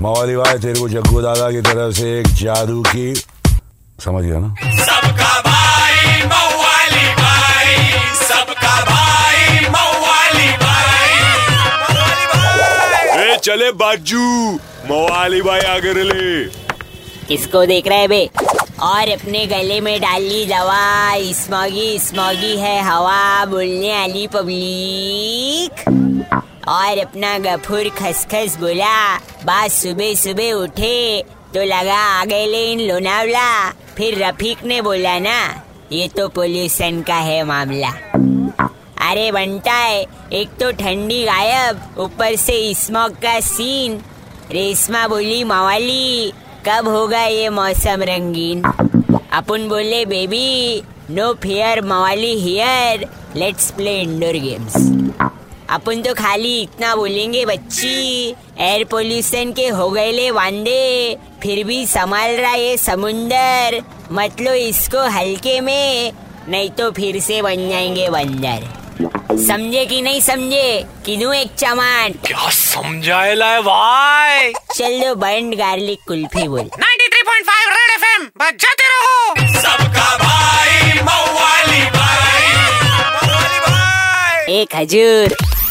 मवाली भाई तेरे को जग्गू दादा की तरफ़ से एक जादू की समझ गया ना? सबका भाई मवाली भाई। सबका भाई मवाली भाई। ए चले बाजू। मवाली भाई आगे ले किसको देख रहे बे? और अपने गले में डाल ली दवा। स्मॉगी स्मॉगी है हवा बोलने वाली पब्लिक। और अपना गफूर खसखस बोला। बात सुबह सुबह उठे तो लगा आ गए ले इन लोनावला। फिर रफीक ने बोला, ना, ये तो पोल्यूशन का है मामला। अरे बनता है, एक तो ठंडी गायब, ऊपर से स्मोक का सीन। रेशमा बोली, मवाली, कब होगा ये मौसम रंगीन? अपन बोले, बेबी नो फियर मवाली here let's play indoor games अपन तो खाली इतना बोलेंगे बच्ची। एयर पोल्यूशन के हो गए ले वांदे। फिर भी संभाल रहा ये समुंदर। मतलब इसको हल्के में नहीं तो फिर से बन जाएँगे बंदर। समझे कि नहीं समझे? किनू एक चमान। क्या समझाएला है भाई? चल दो बंड गार्लिक कुल्फी बोल। 93.5 रेड एफएम बजाते रहो। सबका भाई मवाली भाई। मवाली भाई एक हजूर